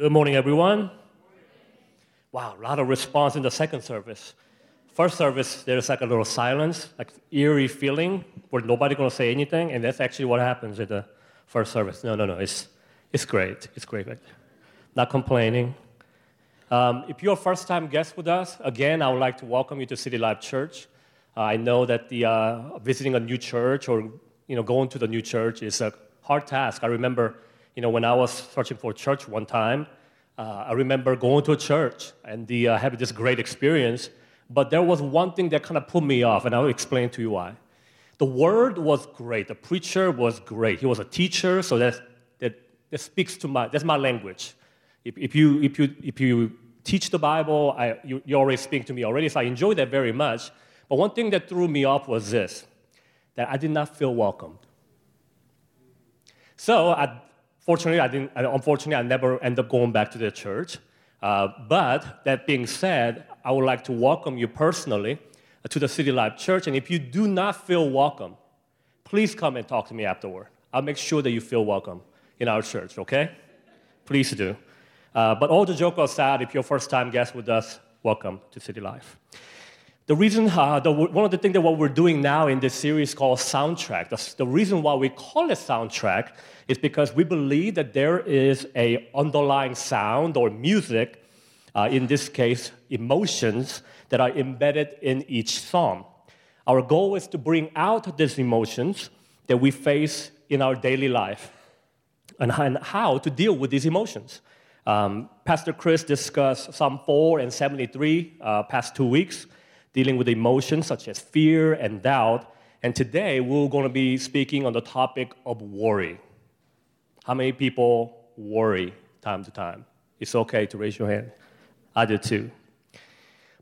Good morning, everyone. Wow, a lot of response in the second service. First service, there's like a little silence, like eerie feeling where nobody's gonna say anything, and that's actually what happens in the first service. No, no, no, it's, it's great. It's great. Not complaining. Um, if you're a first-time guest with us, again, I would like to welcome you to City Life Church. Uh, I know that the, uh, visiting a new church or you know, going to the new church is a hard task. I remember you know, when I was searching for a church one time, uh, I remember going to a church and the, uh, having this great experience, but there was one thing that kind of put me off, and I'll explain to you why. The word was great. The preacher was great. He was a teacher, so that, that, that speaks to my, that's my language. If, if, you, if, you, if you teach the Bible, I, you, you already speak to me already, so I enjoyed that very much. But one thing that threw me off was this, that I did not feel welcomed. So I, fortunately, I didn't, unfortunately, I never end up going back to the church. Uh, but that being said, I would like to welcome you personally to the City Life Church. And if you do not feel welcome, please come and talk to me afterward. I'll make sure that you feel welcome in our church, okay? Please do. Uh, but all the joke aside, if you're a first time guest with us, welcome to City Life. The reason, uh, the, one of the things that what we're doing now in this series called Soundtrack, the, the reason why we call it Soundtrack is because we believe that there is a underlying sound or music, uh, in this case, emotions, that are embedded in each psalm. Our goal is to bring out these emotions that we face in our daily life and and how to deal with these emotions. Um, Pastor Chris discussed Psalm 4 and 73 uh, past two weeks dealing with emotions such as fear and doubt. And today we're going to be speaking on the topic of worry. How many people worry time to time? It's okay to raise your hand. I do too.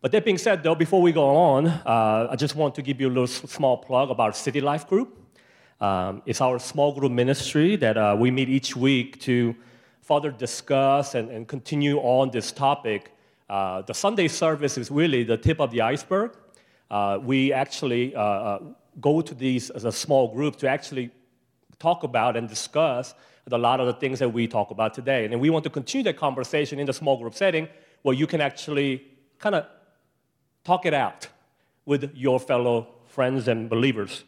But that being said, though, before we go on, uh, I just want to give you a little small plug about City Life Group. Um, it's our small group ministry that uh, we meet each week to further discuss and, and continue on this topic uh, the Sunday service is really the tip of the iceberg. Uh, we actually uh, uh, go to these as a small group to actually talk about and discuss a lot of the things that we talk about today. And we want to continue that conversation in the small group setting where you can actually kind of talk it out with your fellow friends and believers.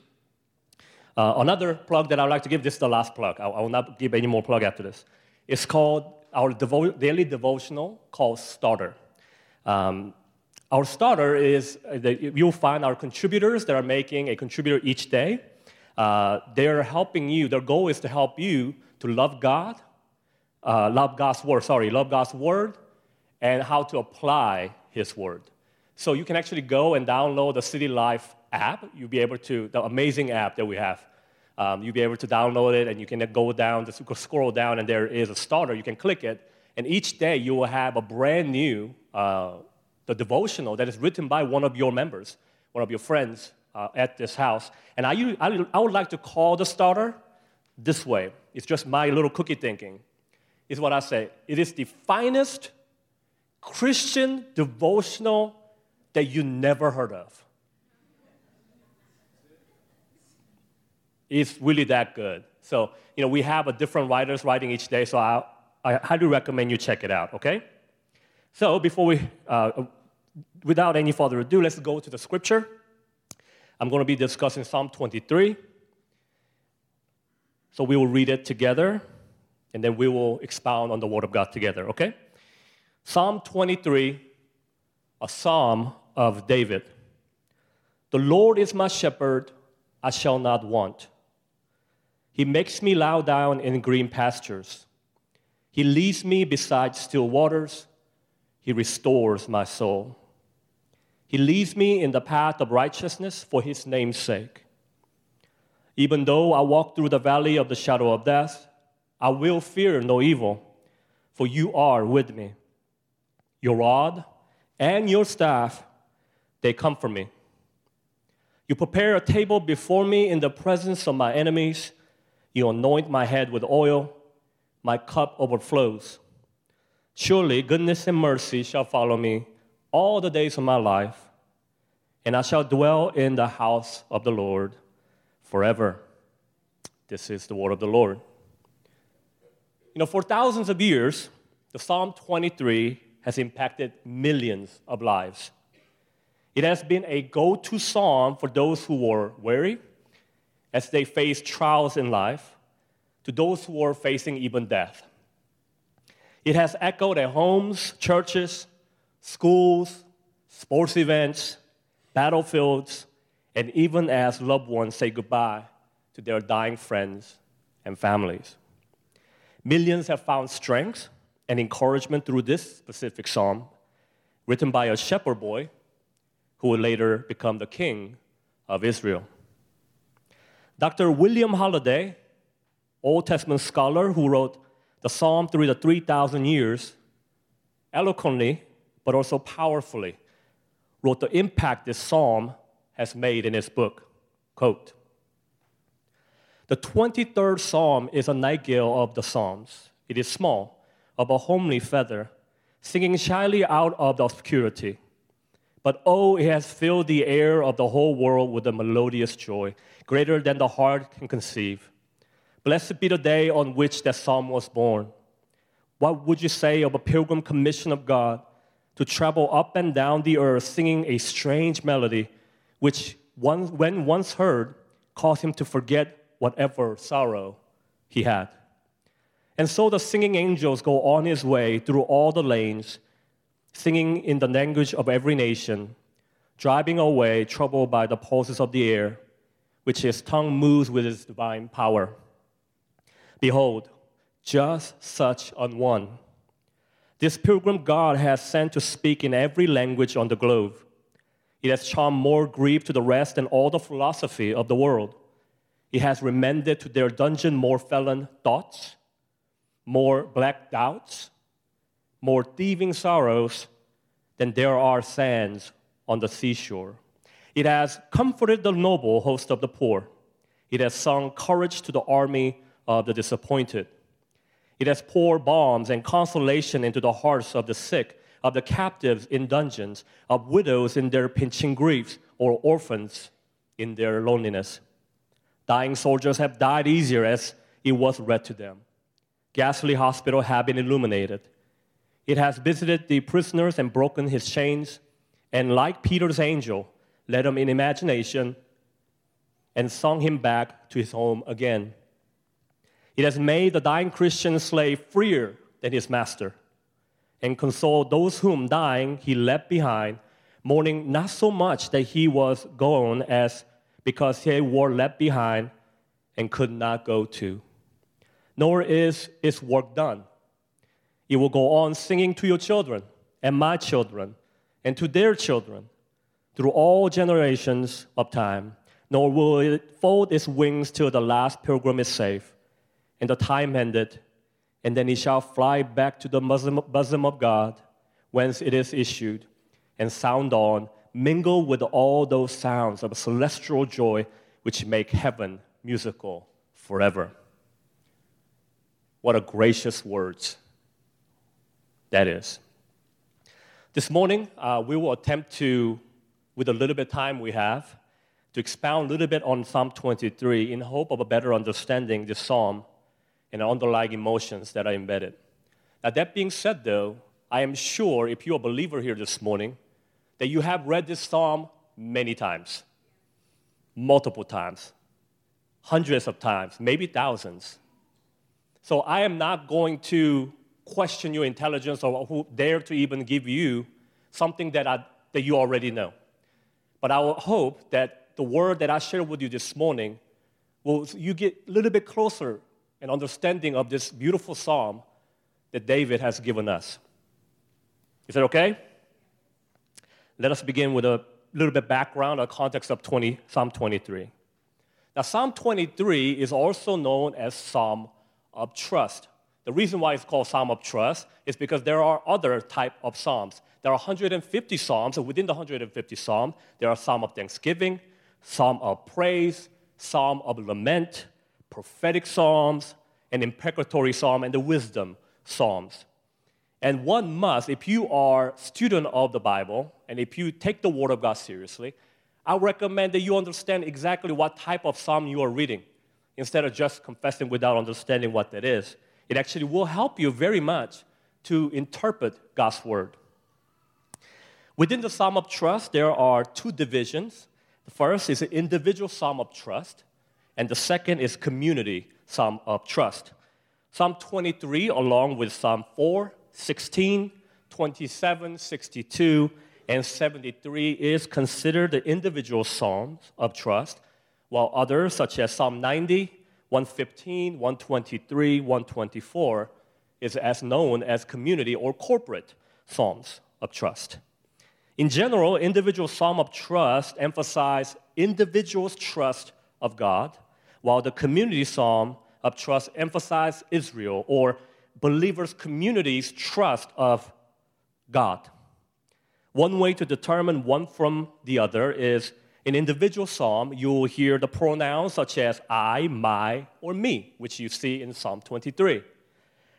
Uh, another plug that I'd like to give, this is the last plug. I, I will not give any more plug after this. It's called our devo- daily devotional called Starter. Um, our starter is uh, that you'll find our contributors that are making a contributor each day. Uh, they're helping you, their goal is to help you to love God, uh, love God's word, sorry, love God's word, and how to apply His word. So you can actually go and download the City Life app. You'll be able to, the amazing app that we have. Um, you'll be able to download it and you can go down, just scroll down, and there is a starter. You can click it, and each day you will have a brand new uh, the devotional that is written by one of your members, one of your friends uh, at this house. And I, I, I would like to call the starter this way. It's just my little cookie thinking. Is what I say. It is the finest Christian devotional that you never heard of. It's really that good. So, you know, we have a different writers writing each day, so I, I highly recommend you check it out, okay? So before we, uh, without any further ado, let's go to the scripture. I'm going to be discussing Psalm 23. So we will read it together, and then we will expound on the Word of God together, okay? Psalm 23, a psalm of David. The Lord is my shepherd, I shall not want. He makes me lie down in green pastures. He leads me beside still waters. He restores my soul. He leads me in the path of righteousness for his name's sake. Even though I walk through the valley of the shadow of death, I will fear no evil, for you are with me. Your rod and your staff, they comfort me. You prepare a table before me in the presence of my enemies. You anoint my head with oil, my cup overflows. Surely goodness and mercy shall follow me all the days of my life, and I shall dwell in the house of the Lord forever. This is the word of the Lord. You know, for thousands of years, the Psalm 23 has impacted millions of lives. It has been a go to psalm for those who were weary as they face trials in life, to those who are facing even death. It has echoed at homes, churches, schools, sports events, battlefields, and even as loved ones say goodbye to their dying friends and families. Millions have found strength and encouragement through this specific psalm, written by a shepherd boy who would later become the king of Israel. Dr. William Holladay, Old Testament scholar who wrote the Psalm through the 3,000 years, eloquently but also powerfully wrote the impact this psalm has made in his book. Quote The 23rd psalm is a nightingale of the psalms. It is small, of a homely feather, singing shyly out of the obscurity. But oh, it has filled the air of the whole world with a melodious joy, greater than the heart can conceive. Blessed be the day on which that psalm was born. What would you say of a pilgrim commission of God to travel up and down the earth singing a strange melody, which, one, when once heard, caused him to forget whatever sorrow he had? And so the singing angels go on his way through all the lanes, singing in the language of every nation, driving away trouble by the pulses of the air, which his tongue moves with his divine power. Behold, just such an one. This pilgrim God has sent to speak in every language on the globe. It has charmed more grief to the rest than all the philosophy of the world. It has remanded to their dungeon more felon thoughts, more black doubts, more thieving sorrows than there are sands on the seashore. It has comforted the noble host of the poor. It has sung courage to the army of the disappointed. It has poured balms and consolation into the hearts of the sick, of the captives in dungeons, of widows in their pinching griefs, or orphans in their loneliness. Dying soldiers have died easier as it was read to them. Ghastly hospitals have been illuminated. It has visited the prisoners and broken his chains, and like Peter's angel, led him in imagination and sung him back to his home again. It has made the dying Christian slave freer than his master and consoled those whom dying he left behind, mourning not so much that he was gone as because he were left behind and could not go to. Nor is its work done. It will go on singing to your children and my children and to their children through all generations of time, nor will it fold its wings till the last pilgrim is safe and the time ended, and then he shall fly back to the bosom of God, whence it is issued, and sound on, mingle with all those sounds of celestial joy which make heaven musical forever. What a gracious words that is. This morning, uh, we will attempt to, with a little bit of time we have, to expound a little bit on Psalm 23 in hope of a better understanding this psalm and underlying emotions that are embedded. Now, that being said, though, I am sure if you're a believer here this morning, that you have read this psalm many times, multiple times, hundreds of times, maybe thousands. So I am not going to question your intelligence or who dare to even give you something that, I, that you already know. But I hope that the word that I share with you this morning will you get a little bit closer and understanding of this beautiful psalm that David has given us. Is that okay? Let us begin with a little bit background or context of 20, Psalm 23. Now, Psalm 23 is also known as Psalm of Trust. The reason why it's called Psalm of Trust is because there are other type of psalms. There are 150 psalms, and within the 150 psalms, there are Psalm of Thanksgiving, Psalm of Praise, Psalm of Lament, prophetic psalms, an imprecatory psalm, and the wisdom psalms. And one must, if you are student of the Bible, and if you take the Word of God seriously, I recommend that you understand exactly what type of psalm you are reading, instead of just confessing without understanding what that is. It actually will help you very much to interpret God's word. Within the Psalm of Trust, there are two divisions. The first is an individual Psalm of Trust, and the second is community Psalm of Trust. Psalm 23, along with Psalm 4, 16, 27, 62, and 73, is considered the individual Psalms of trust, while others, such as Psalm 90, 115, 123, 124, is as known as community or corporate Psalms of trust. In general, individual Psalm of trust emphasize individuals' trust of God, while the community Psalm of trust emphasize Israel or believers' community's trust of God. One way to determine one from the other is in individual psalm, you will hear the pronouns such as I, my, or me, which you see in Psalm 23.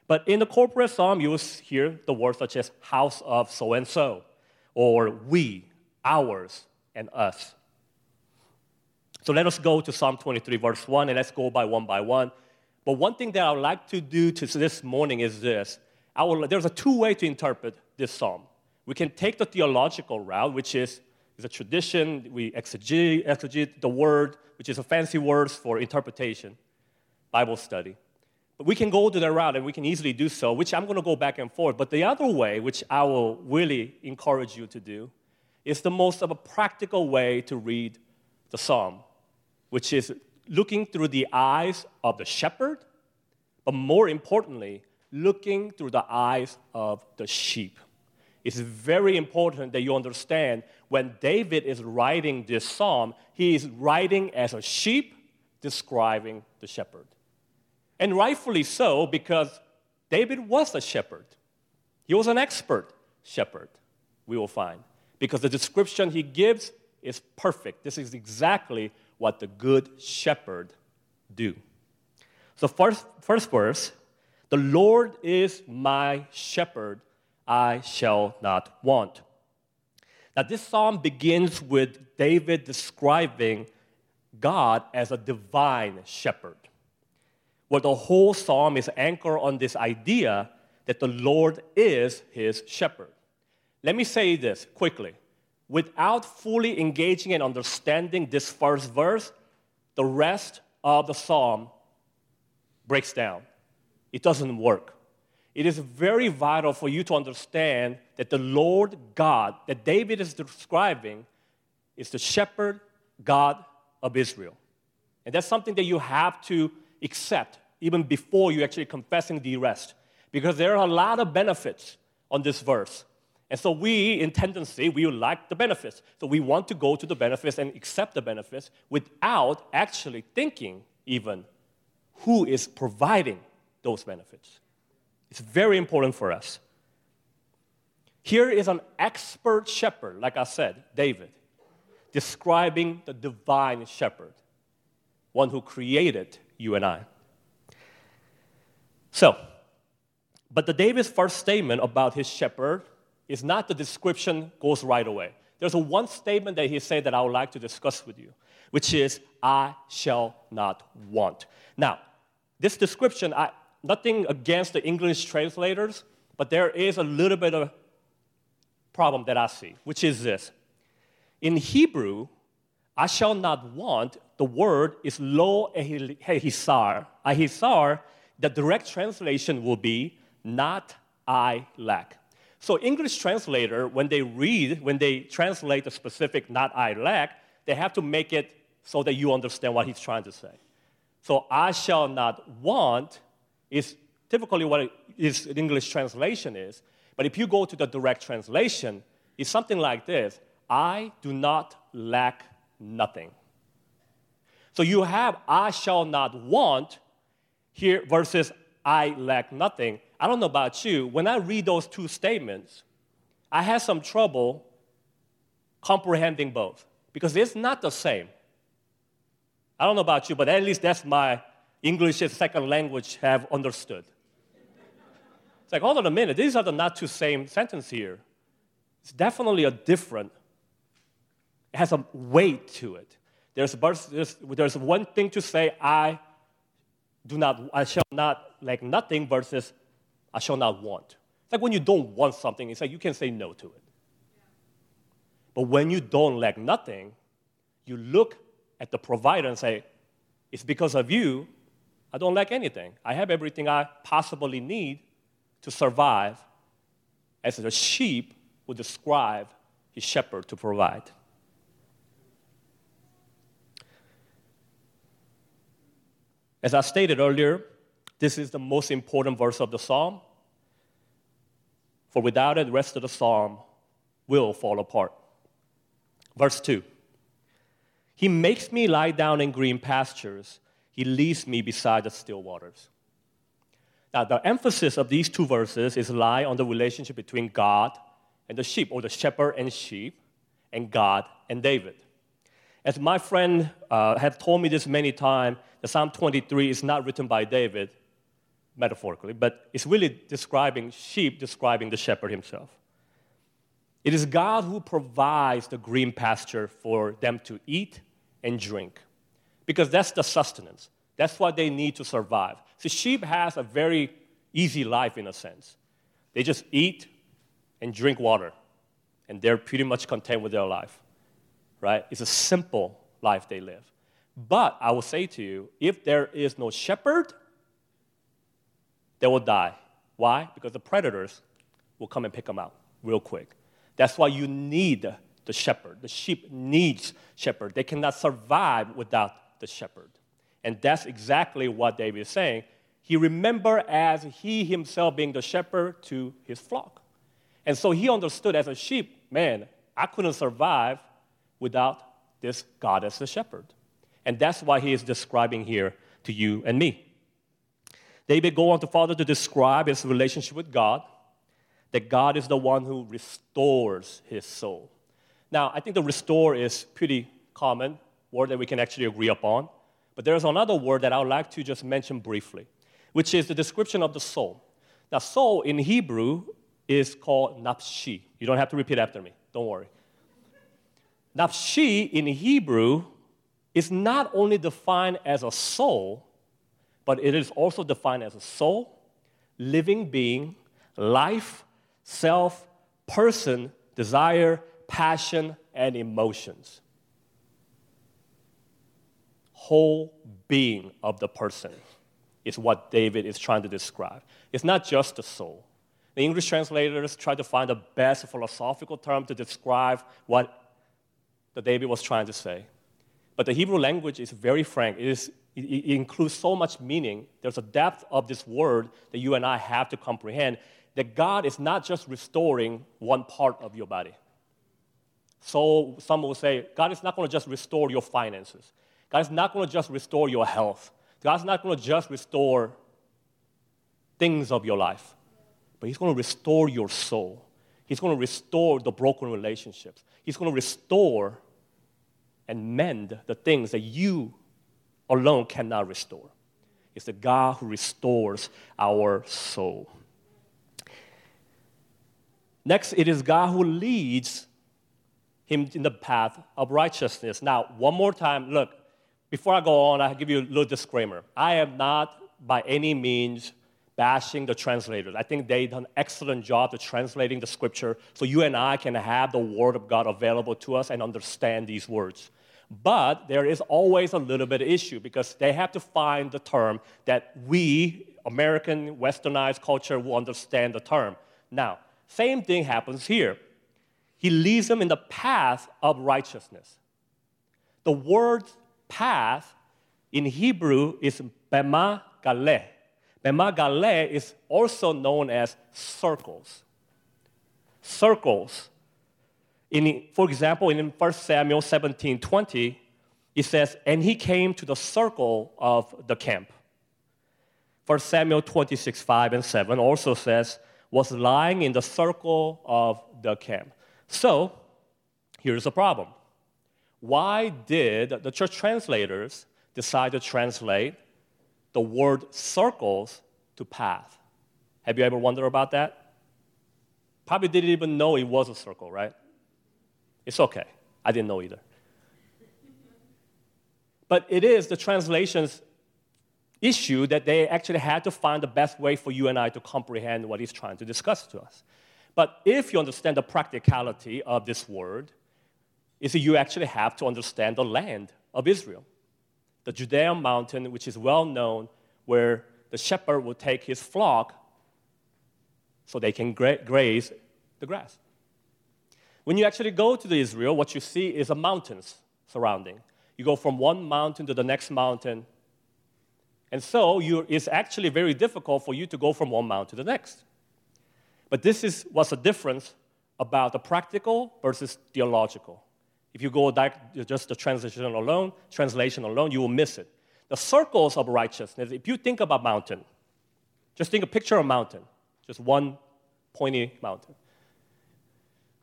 But in the corporate psalm, you will hear the words such as house of so and so, or we, ours, and us. So let us go to Psalm 23, verse 1, and let's go by one by one. But one thing that I would like to do to this morning is this. Will, there's a two way to interpret this psalm. We can take the theological route, which is, is a tradition. We exegete, exegete the word, which is a fancy word for interpretation, Bible study. But we can go to that route, and we can easily do so, which I'm going to go back and forth. But the other way, which I will really encourage you to do, is the most of a practical way to read the psalm, which is looking through the eyes of the shepherd, but more importantly, looking through the eyes of the sheep. It's very important that you understand when David is writing this psalm, he is writing as a sheep describing the shepherd. And rightfully so, because David was a shepherd. He was an expert shepherd, we will find, because the description he gives is perfect. This is exactly what the good shepherd do. So first, first verse, the Lord is my shepherd, I shall not want. Now, this psalm begins with David describing God as a divine shepherd, where the whole psalm is anchored on this idea that the Lord is his shepherd. Let me say this quickly without fully engaging and understanding this first verse, the rest of the psalm breaks down. It doesn't work. It is very vital for you to understand that the Lord God that David is describing is the shepherd God of Israel. And that's something that you have to accept even before you actually confessing the rest. Because there are a lot of benefits on this verse. And so we, in tendency, we like the benefits. So we want to go to the benefits and accept the benefits without actually thinking even who is providing those benefits. It's very important for us. Here is an expert shepherd, like I said, David, describing the divine shepherd, one who created you and I. So, but the David's first statement about his shepherd is not the description goes right away. There's a one statement that he said that I would like to discuss with you, which is, I shall not want. Now, this description, I, nothing against the English translators, but there is a little bit of problem that I see, which is this. In Hebrew, I shall not want, the word is lo ehisar. Ehisar, the direct translation will be not I lack. So English translator, when they read, when they translate the specific not I lack, they have to make it so that you understand what he's trying to say. So I shall not want is typically what English translation is. But if you go to the direct translation, it's something like this I do not lack nothing. So you have I shall not want here versus I lack nothing. I don't know about you, when I read those two statements, I had some trouble comprehending both because it's not the same. I don't know about you, but at least that's my English as second language have understood. It's like, hold on a minute, these are the not two same sentence here. It's definitely a different, it has a weight to it. There's, there's, there's one thing to say, I do not, I shall not like nothing versus I shall not want. It's like when you don't want something, it's like you can say no to it. But when you don't lack nothing, you look at the provider and say, It's because of you, I don't lack anything. I have everything I possibly need to survive, as a sheep would describe his shepherd to provide. As I stated earlier, this is the most important verse of the psalm. For without it, the rest of the psalm will fall apart. Verse 2 He makes me lie down in green pastures, He leads me beside the still waters. Now, the emphasis of these two verses is lie on the relationship between God and the sheep, or the shepherd and sheep, and God and David. As my friend uh, told me this many times, the Psalm 23 is not written by David, metaphorically, but it's really describing sheep, describing the shepherd himself. It is God who provides the green pasture for them to eat and drink, because that's the sustenance. That's what they need to survive. So sheep has a very easy life in a sense. They just eat and drink water, and they're pretty much content with their life, right? It's a simple life they live. But I will say to you, if there is no shepherd, they will die. Why? Because the predators will come and pick them out real quick. That's why you need the shepherd. The sheep needs shepherd. They cannot survive without the shepherd. And that's exactly what David is saying. He remembered as he himself being the shepherd to his flock. And so he understood as a sheep, man, I couldn't survive without this God as the shepherd. And that's why he is describing here to you and me. David go on to further to describe his relationship with God, that God is the one who restores his soul. Now, I think the restore is pretty common word that we can actually agree upon. But there's another word that I would like to just mention briefly, which is the description of the soul. Now, soul in Hebrew is called nafshi. You don't have to repeat after me, don't worry. Nafshi in Hebrew is not only defined as a soul, but it is also defined as a soul, living being, life, self, person, desire, passion, and emotions whole being of the person is what David is trying to describe. It's not just the soul. The English translators try to find the best philosophical term to describe what the David was trying to say. But the Hebrew language is very frank. It, is, it, it includes so much meaning. There's a depth of this word that you and I have to comprehend that God is not just restoring one part of your body. So some will say, God is not going to just restore your finances. God is not going to just restore your health. God's not going to just restore things of your life, but He's going to restore your soul. He's going to restore the broken relationships. He's going to restore and mend the things that you alone cannot restore. It's the God who restores our soul. Next, it is God who leads him in the path of righteousness. Now, one more time, look, before I go on, I'll give you a little disclaimer. I am not by any means bashing the translators. I think they've done an excellent job of translating the scripture so you and I can have the word of God available to us and understand these words. But there is always a little bit of issue because they have to find the term that we, American westernized culture, will understand the term. Now, same thing happens here. He leads them in the path of righteousness. The word path in Hebrew is bema galeh. Bema galeh is also known as circles. Circles. In, for example, in 1 Samuel 17 20, it says, And he came to the circle of the camp. 1 Samuel 26 5 and 7 also says, was lying in the circle of the camp. So, here's the problem why did the church translators decide to translate the word circles to path? Have you ever wondered about that? Probably didn't even know it was a circle, right? It's okay. I didn't know either. But it is the translations issue that they actually had to find the best way for you and I to comprehend what he's trying to discuss to us. But if you understand the practicality of this word, is that you actually have to understand the land of Israel. The Judean mountain, which is well known, where the shepherd will take his flock so they can gra- graze the grass. When you actually go to Israel, what you see is a mountains surrounding. You go from one mountain to the next mountain. And so it's actually very difficult for you to go from one mountain to the next. But this is what's the difference about the practical versus theological. If you go just the translation alone, translation alone, you will miss it. The circles of righteousness, if you think about mountain, just think a picture of mountain, just one pointy mountain.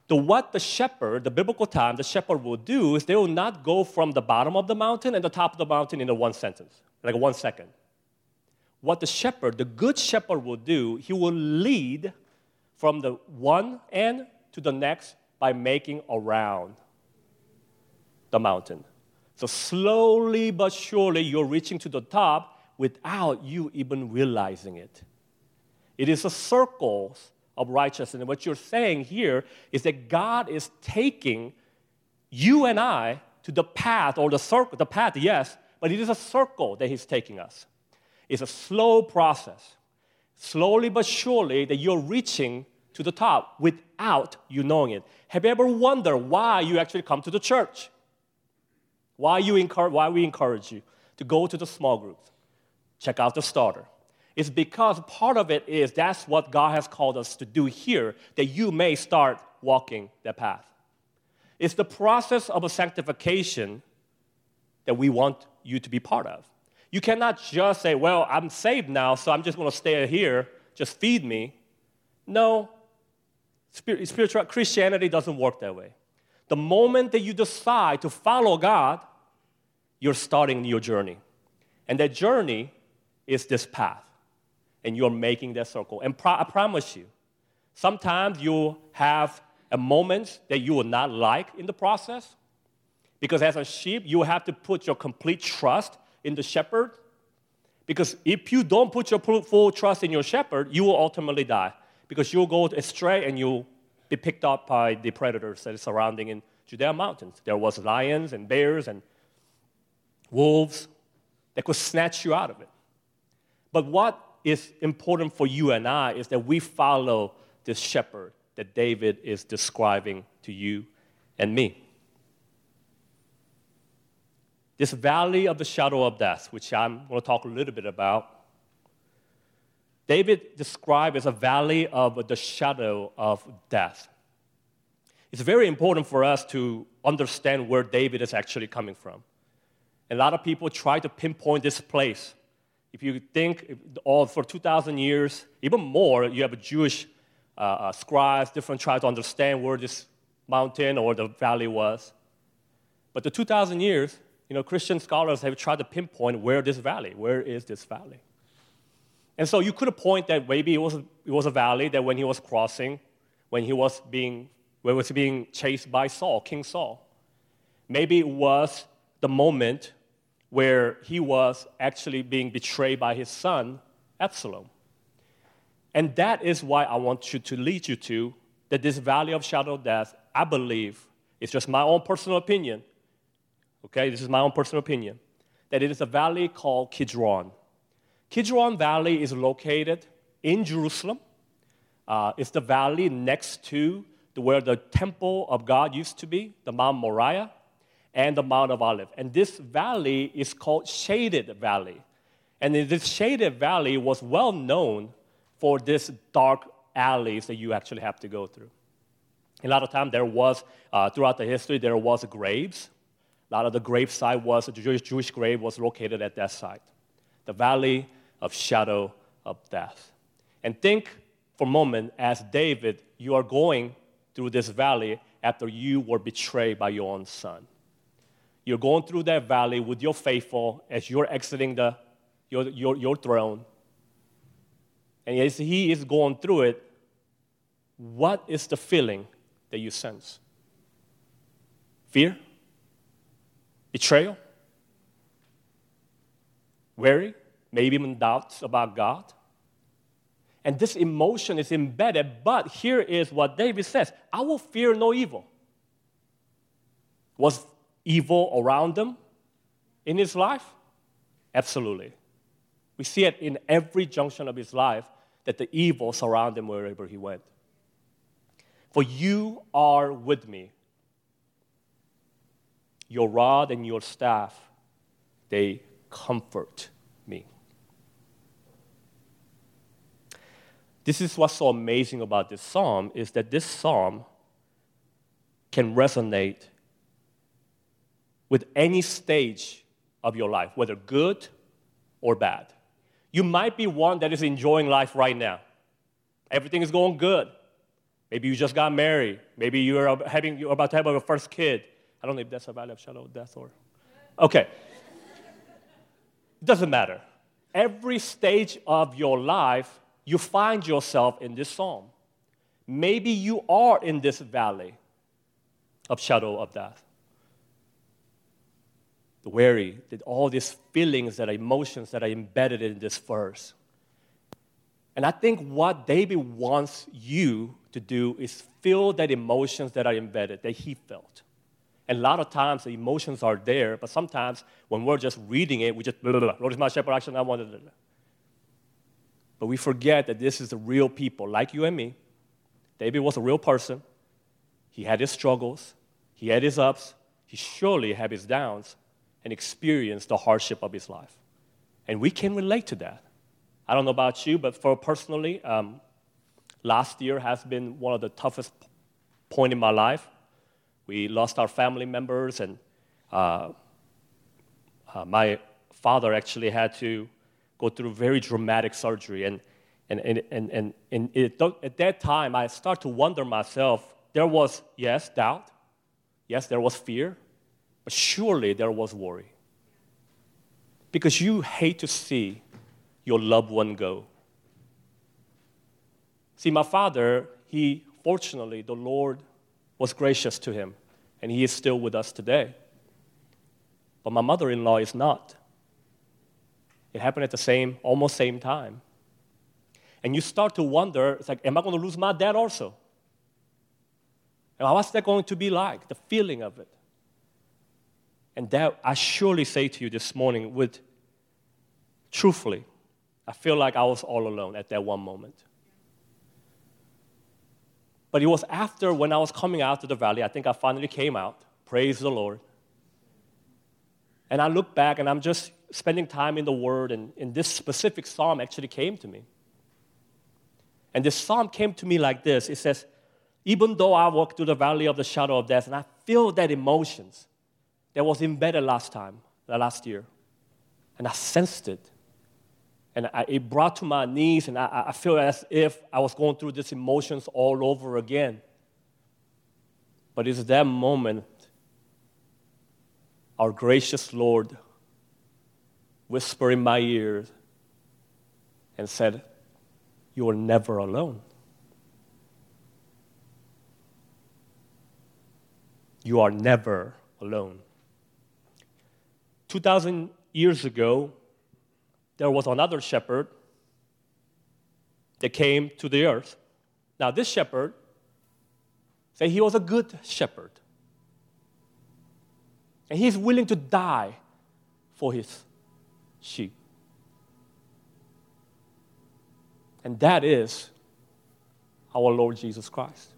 The what the shepherd, the biblical time, the shepherd will do is they will not go from the bottom of the mountain and the top of the mountain in a one sentence, like one second. What the shepherd, the good shepherd will do, he will lead from the one end to the next by making around the mountain. So slowly but surely, you're reaching to the top without you even realizing it. It is a circle of righteousness. And what you're saying here is that God is taking you and I to the path or the circle, the path, yes, but it is a circle that He's taking us. It's a slow process. Slowly but surely, that you're reaching to the top without you knowing it. Have you ever wondered why you actually come to the church? Why, you encourage, why we encourage you to go to the small groups, check out the starter. It's because part of it is that's what God has called us to do here, that you may start walking that path. It's the process of a sanctification that we want you to be part of. You cannot just say, Well, I'm saved now, so I'm just going to stay here, just feed me. No, spiritual Christianity doesn't work that way. The moment that you decide to follow God, you're starting your journey. And that journey is this path. And you're making that circle. And pro- I promise you, sometimes you'll have a moment that you will not like in the process. Because as a sheep, you have to put your complete trust in the shepherd. Because if you don't put your full trust in your shepherd, you will ultimately die. Because you'll go astray and you'll be picked up by the predators that are surrounding in Judea mountains. There was lions and bears and wolves that could snatch you out of it. But what is important for you and I is that we follow this shepherd that David is describing to you and me. This valley of the shadow of death, which I'm going to talk a little bit about, David described as a valley of the shadow of death. It's very important for us to understand where David is actually coming from. A lot of people try to pinpoint this place. If you think all for 2,000 years, even more, you have Jewish uh, uh, scribes, different try to understand where this mountain or the valley was. But the 2,000 years, you know, Christian scholars have tried to pinpoint where this valley, where is this valley? And so you could point that maybe it was, it was a valley that when he was crossing, when he was being, when he was being chased by Saul, King Saul. Maybe it was the moment where he was actually being betrayed by his son, Absalom. And that is why I want you to lead you to that this valley of shadow of death, I believe, it's just my own personal opinion. Okay, this is my own personal opinion. That it is a valley called Kidron. Kidron Valley is located in Jerusalem. Uh, it's the valley next to the, where the temple of God used to be, the Mount Moriah, and the Mount of Olives. And this valley is called Shaded Valley. And this Shaded Valley was well known for this dark alleys that you actually have to go through. A lot of time there was, uh, throughout the history, there was graves. A lot of the grave site was, the Jewish, Jewish grave was located at that site. The valley of shadow of death. And think for a moment, as David, you are going through this valley after you were betrayed by your own son. You're going through that valley with your faithful as you're exiting the, your, your, your throne. And as he is going through it, what is the feeling that you sense? Fear? Betrayal? Worry? maybe even doubts about God. And this emotion is embedded, but here is what David says I will fear no evil. Was evil around him in his life? Absolutely. We see it in every junction of his life that the evil surrounded him wherever he went. For you are with me. Your rod and your staff, they comfort me. This is what's so amazing about this psalm is that this psalm can resonate with any stage of your life, whether good or bad. You might be one that is enjoying life right now. Everything is going good. Maybe you just got married. Maybe you're, having, you're about to have your first kid. I don't know if that's a valley of shadow of death or. Okay. It doesn't matter. Every stage of your life, you find yourself in this psalm. Maybe you are in this valley of shadow of death the weary, all these feelings that emotions that are embedded in this verse. And I think what David wants you to do is feel that emotions that are embedded, that he felt. And a lot of times the emotions are there, but sometimes when we're just reading it, we just, blah, blah, blah. Lord is my shepherd, action, I wanted it. But we forget that this is the real people, like you and me. David was a real person. He had his struggles, he had his ups, he surely had his downs and experience the hardship of his life. And we can relate to that. I don't know about you, but for personally, um, last year has been one of the toughest point in my life. We lost our family members, and uh, uh, my father actually had to go through very dramatic surgery. And, and, and, and, and, and it, at that time, I started to wonder myself there was, yes, doubt. Yes, there was fear. But surely there was worry. Because you hate to see your loved one go. See, my father, he, fortunately, the Lord was gracious to him, and he is still with us today. But my mother in law is not. It happened at the same, almost same time. And you start to wonder, it's like, am I going to lose my dad also? And what's that going to be like? The feeling of it. And that I surely say to you this morning with truthfully, I feel like I was all alone at that one moment. But it was after when I was coming out of the valley, I think I finally came out. Praise the Lord. And I look back and I'm just spending time in the Word, and, and this specific psalm actually came to me. And this psalm came to me like this it says, Even though I walk through the valley of the shadow of death, and I feel that emotions, that was embedded last time, last year. And I sensed it. And I, it brought to my knees, and I, I feel as if I was going through these emotions all over again. But it's that moment our gracious Lord whispered in my ears and said, You are never alone. You are never alone. 2,000 years ago, there was another shepherd that came to the earth. Now, this shepherd said he was a good shepherd. And he's willing to die for his sheep. And that is our Lord Jesus Christ.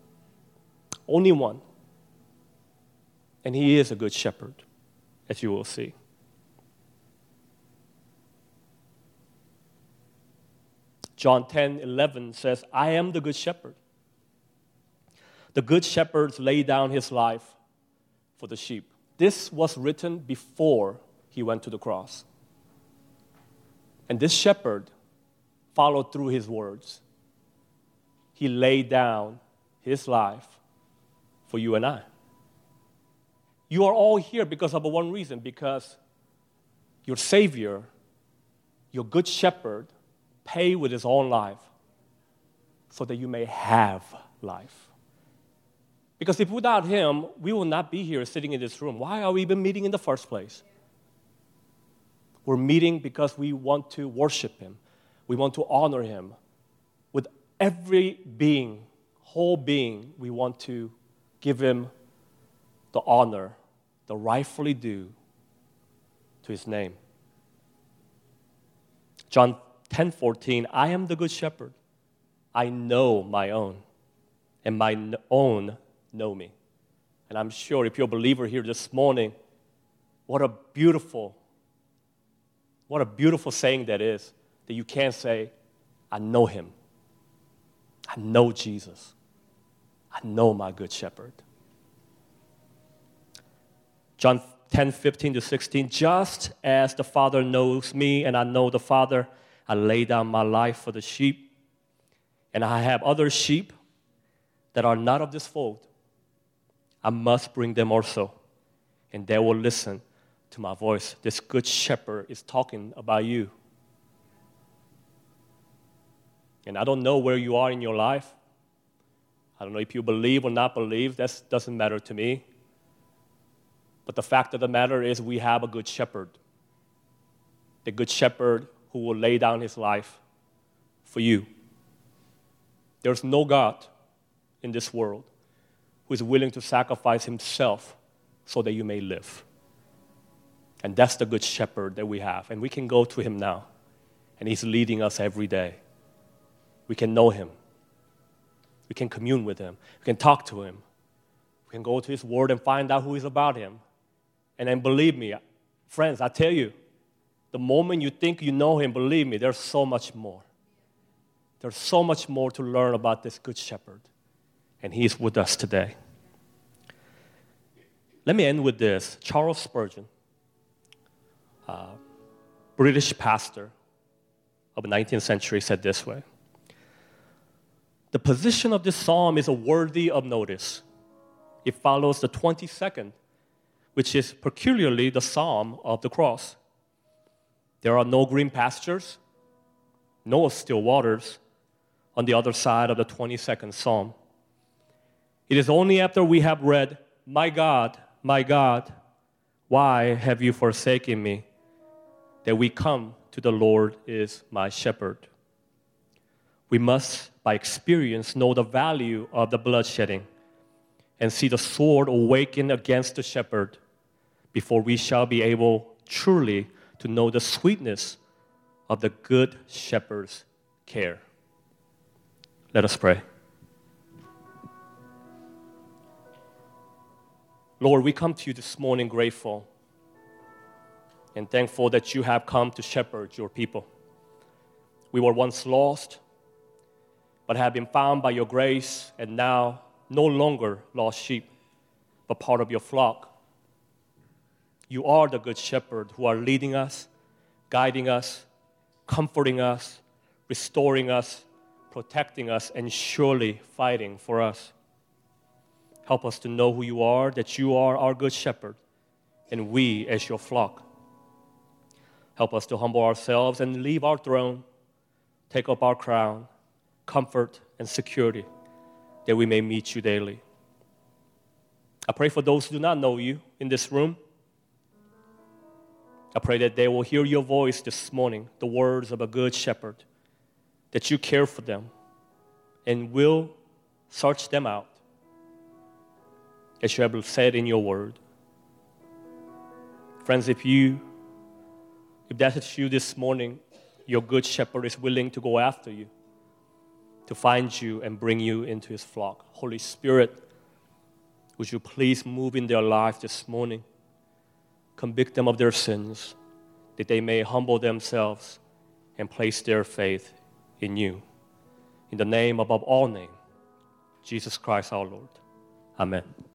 Only one. And he is a good shepherd, as you will see. John 10 11 says, I am the good shepherd. The good shepherd laid down his life for the sheep. This was written before he went to the cross. And this shepherd followed through his words. He laid down his life for you and I. You are all here because of one reason because your Savior, your good shepherd, pay with his own life so that you may have life. Because if without him, we will not be here sitting in this room. Why are we even meeting in the first place? We're meeting because we want to worship Him. We want to honor Him. With every being, whole being, we want to give Him the honor, the rightfully due to His name. John 10 14, I am the good shepherd. I know my own, and my own know me. And I'm sure if you're a believer here this morning, what a beautiful, what a beautiful saying that is that you can say, I know him. I know Jesus. I know my good shepherd. John 10, 15 to 16, just as the Father knows me and I know the Father, I lay down my life for the sheep. And I have other sheep that are not of this fold. I must bring them also, and they will listen to my voice. This good shepherd is talking about you. And I don't know where you are in your life. I don't know if you believe or not believe. That doesn't matter to me. But the fact of the matter is, we have a good shepherd. The good shepherd who will lay down his life for you. There's no God in this world who is willing to sacrifice himself so that you may live. And that's the good shepherd that we have. And we can go to him now. And he's leading us every day. We can know him. We can commune with him. We can talk to him. We can go to his word and find out who is about him. And then believe me, friends, I tell you, the moment you think you know him, believe me, there's so much more. There's so much more to learn about this good shepherd and He's with us today. Let me end with this. Charles Spurgeon, uh, British pastor of the 19th century, said this way The position of this psalm is worthy of notice. It follows the 22nd, which is peculiarly the psalm of the cross. There are no green pastures, no still waters on the other side of the 22nd psalm. It is only after we have read, My God, my God, why have you forsaken me? that we come to the Lord is my shepherd. We must, by experience, know the value of the bloodshedding and see the sword awaken against the shepherd before we shall be able truly to know the sweetness of the good shepherd's care. Let us pray. Lord, we come to you this morning grateful and thankful that you have come to shepherd your people. We were once lost, but have been found by your grace, and now no longer lost sheep, but part of your flock. You are the good shepherd who are leading us, guiding us, comforting us, restoring us, protecting us, and surely fighting for us. Help us to know who you are, that you are our good shepherd, and we as your flock. Help us to humble ourselves and leave our throne, take up our crown, comfort, and security, that we may meet you daily. I pray for those who do not know you in this room. I pray that they will hear your voice this morning, the words of a good shepherd, that you care for them and will search them out as you have said in your word. Friends, if you, if that's you this morning, your good shepherd is willing to go after you, to find you and bring you into his flock. Holy Spirit, would you please move in their life this morning? Convict them of their sins, that they may humble themselves and place their faith in you. In the name above all names, Jesus Christ our Lord. Amen.